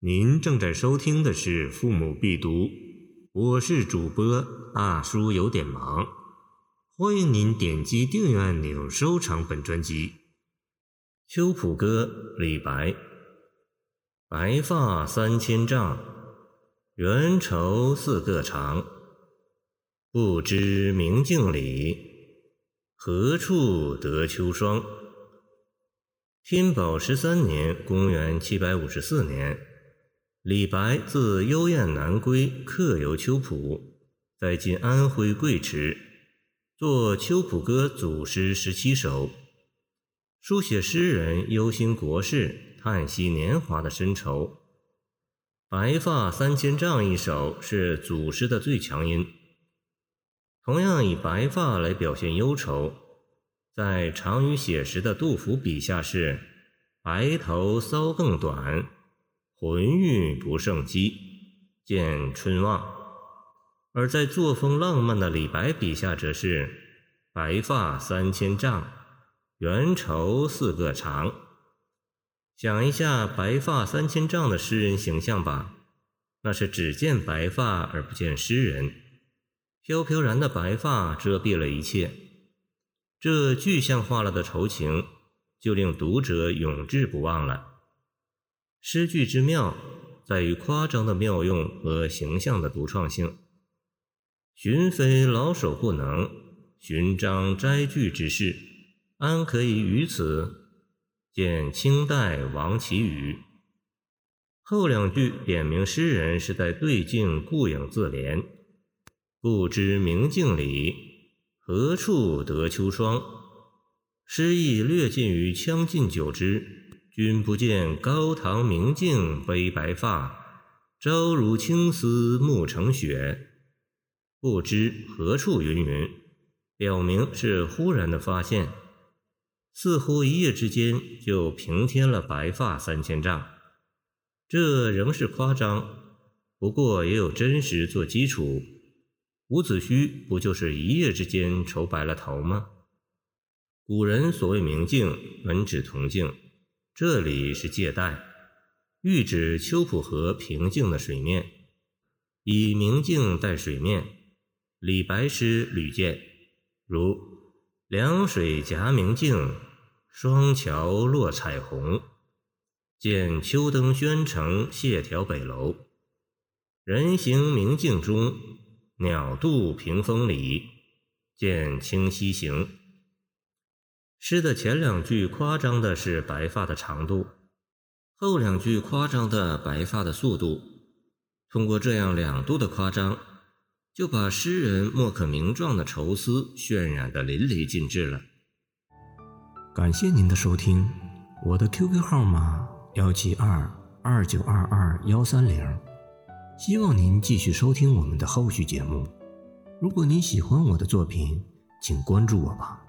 您正在收听的是《父母必读》，我是主播大叔，有点忙。欢迎您点击订阅按钮，收藏本专辑。《秋浦歌》李白：白发三千丈，缘愁似个长。不知明镜里，何处得秋霜？天宝十三年（公元754年）。李白自幽燕南归，客游秋浦，在今安徽贵池，作《秋浦歌》组诗十七首，书写诗人忧心国事、叹息年华的深愁。白发三千丈一首是组诗的最强音。同样以白发来表现忧愁，在长于写实的杜甫笔下是白头搔更短。浑欲不胜饥，见春望；而在作风浪漫的李白笔下，则是白发三千丈，缘愁似个长。想一下白发三千丈的诗人形象吧，那是只见白发而不见诗人，飘飘然的白发遮蔽了一切，这具象化了的愁情，就令读者永志不忘了。诗句之妙，在于夸张的妙用和形象的独创性。寻非老手不能，寻章摘句之事，安可以于此？见清代王琦语。后两句点明诗人是在对镜顾影自怜，不知明镜里，何处得秋霜？诗意略近于《将进酒》之。君不见高堂明镜悲白发，朝如青丝暮成雪。不知何处云云，表明是忽然的发现，似乎一夜之间就平添了白发三千丈。这仍是夸张，不过也有真实做基础。伍子胥不就是一夜之间愁白了头吗？古人所谓明镜，本指铜镜。这里是借代，喻指秋浦河平静的水面，以明镜代水面。李白诗屡见，如“凉水夹明镜，双桥落彩虹。见秋灯宣城谢条北楼。人行明镜中，鸟度屏风里。见清溪行。”诗的前两句夸张的是白发的长度，后两句夸张的白发的速度。通过这样两度的夸张，就把诗人莫可名状的愁思渲染的淋漓尽致了。感谢您的收听，我的 QQ 号码幺七二二九二二幺三零，希望您继续收听我们的后续节目。如果您喜欢我的作品，请关注我吧。